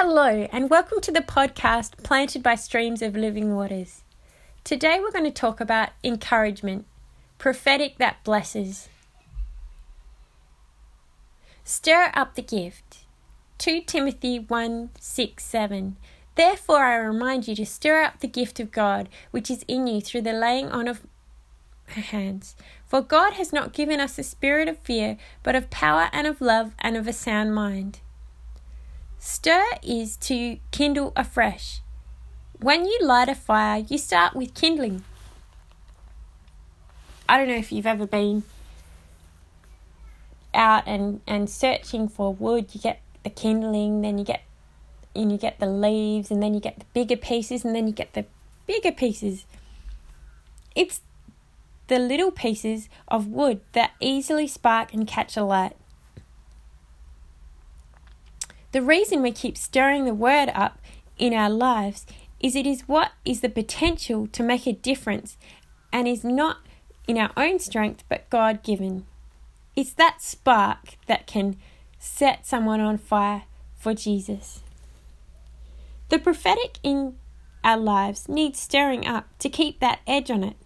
Hello, and welcome to the podcast Planted by Streams of Living Waters. Today we're going to talk about encouragement, prophetic that blesses. Stir up the gift. 2 Timothy 1 6 7. Therefore, I remind you to stir up the gift of God which is in you through the laying on of hands. For God has not given us a spirit of fear, but of power and of love and of a sound mind. Stir is to kindle afresh. When you light a fire, you start with kindling. I don't know if you've ever been out and, and searching for wood, you get the kindling, then you get and you get the leaves and then you get the bigger pieces and then you get the bigger pieces. It's the little pieces of wood that easily spark and catch a light. The reason we keep stirring the word up in our lives is it is what is the potential to make a difference and is not in our own strength but God given. It's that spark that can set someone on fire for Jesus. The prophetic in our lives needs stirring up to keep that edge on it,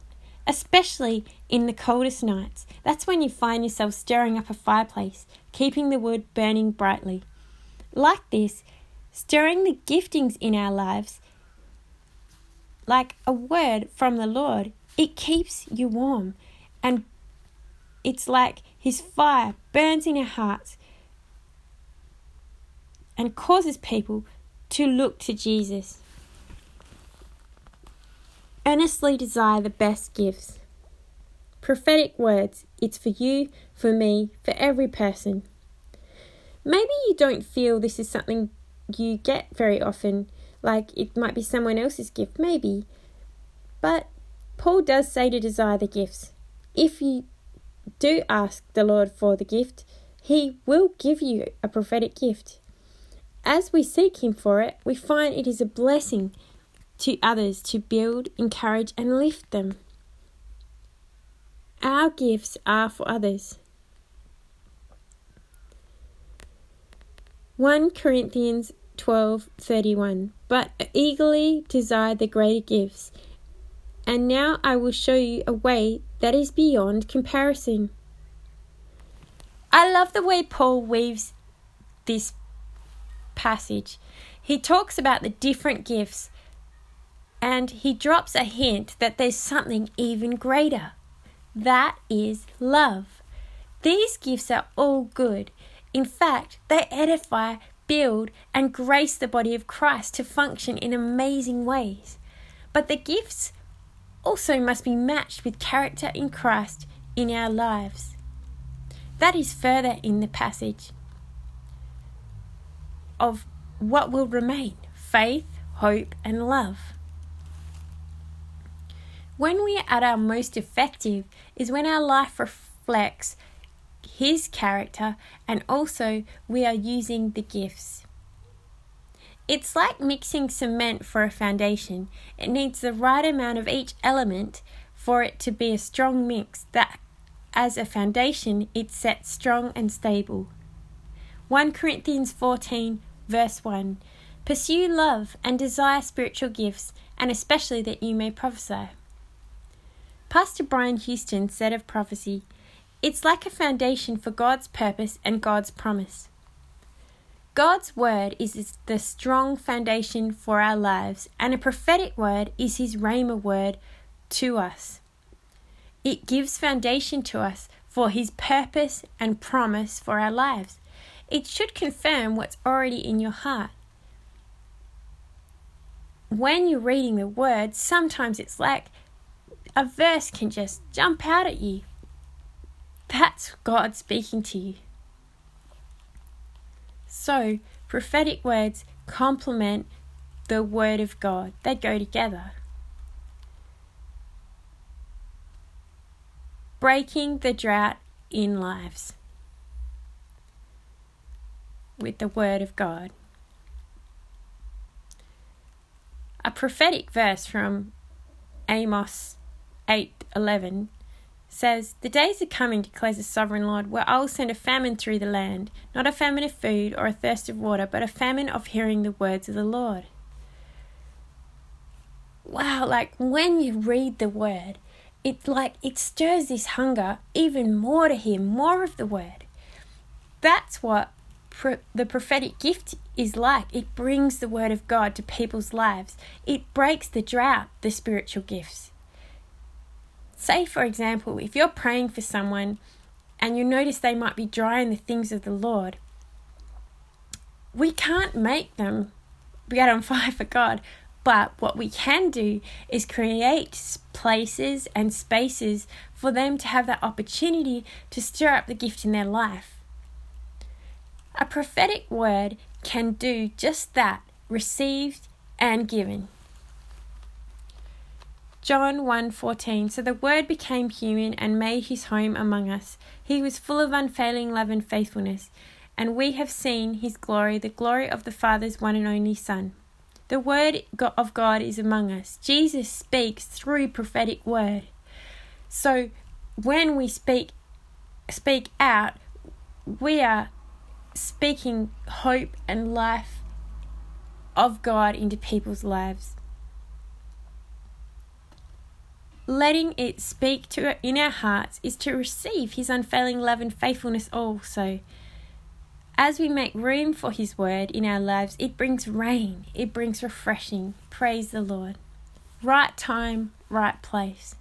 especially in the coldest nights. That's when you find yourself stirring up a fireplace, keeping the wood burning brightly. Like this, stirring the giftings in our lives, like a word from the Lord, it keeps you warm. And it's like His fire burns in our hearts and causes people to look to Jesus. Earnestly desire the best gifts. Prophetic words, it's for you, for me, for every person. Maybe you don't feel this is something you get very often, like it might be someone else's gift, maybe. But Paul does say to desire the gifts. If you do ask the Lord for the gift, he will give you a prophetic gift. As we seek Him for it, we find it is a blessing to others to build, encourage, and lift them. Our gifts are for others. 1 Corinthians 12:31 But eagerly desire the greater gifts and now I will show you a way that is beyond comparison. I love the way Paul weaves this passage. He talks about the different gifts and he drops a hint that there's something even greater. That is love. These gifts are all good. In fact, they edify, build, and grace the body of Christ to function in amazing ways. But the gifts also must be matched with character in Christ in our lives. That is further in the passage of what will remain faith, hope, and love. When we are at our most effective is when our life reflects his character, and also we are using the gifts. It's like mixing cement for a foundation. It needs the right amount of each element for it to be a strong mix that, as a foundation, it sets strong and stable. 1 Corinthians 14, verse 1 Pursue love and desire spiritual gifts, and especially that you may prophesy. Pastor Brian Houston said of prophecy, it's like a foundation for God's purpose and God's promise. God's word is the strong foundation for our lives, and a prophetic word is His Rhema word to us. It gives foundation to us for His purpose and promise for our lives. It should confirm what's already in your heart. When you're reading the word, sometimes it's like a verse can just jump out at you. That's God speaking to you. So, prophetic words complement the Word of God, they go together. Breaking the drought in lives with the Word of God. A prophetic verse from Amos 8:11 says, The days are coming, declares the sovereign Lord, where I will send a famine through the land, not a famine of food or a thirst of water, but a famine of hearing the words of the Lord. Wow, like when you read the word, it like it stirs this hunger even more to hear more of the word. That's what pro- the prophetic gift is like. It brings the word of God to people's lives. It breaks the drought, the spiritual gifts. Say, for example, if you're praying for someone and you notice they might be dry in the things of the Lord, we can't make them get on fire for God. But what we can do is create places and spaces for them to have that opportunity to stir up the gift in their life. A prophetic word can do just that, received and given. John 1:14 So the word became human and made his home among us. He was full of unfailing love and faithfulness, and we have seen his glory, the glory of the Father's one and only Son. The word of God is among us. Jesus speaks through prophetic word. So when we speak speak out, we are speaking hope and life of God into people's lives letting it speak to in our hearts is to receive his unfailing love and faithfulness also. As we make room for his word in our lives, it brings rain, it brings refreshing. Praise the Lord. Right time, right place.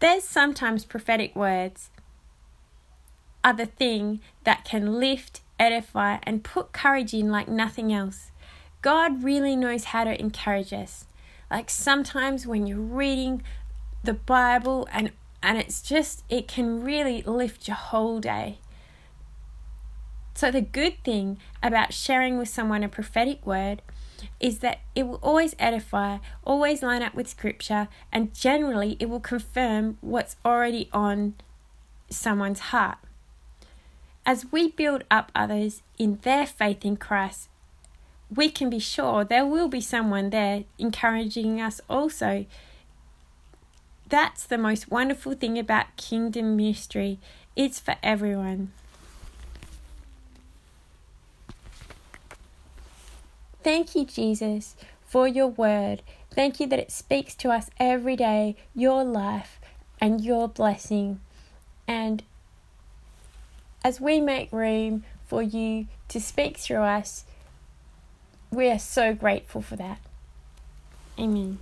There's sometimes prophetic words are the thing that can lift, edify, and put courage in like nothing else. God really knows how to encourage us. Like sometimes when you're reading the Bible and and it's just it can really lift your whole day. So the good thing about sharing with someone a prophetic word is that it will always edify, always line up with scripture, and generally it will confirm what's already on someone's heart. As we build up others in their faith in Christ, we can be sure there will be someone there encouraging us also. That's the most wonderful thing about kingdom ministry. It's for everyone. Thank you, Jesus, for your word. Thank you that it speaks to us every day, your life and your blessing. And as we make room for you to speak through us, we are so grateful for that. Amen.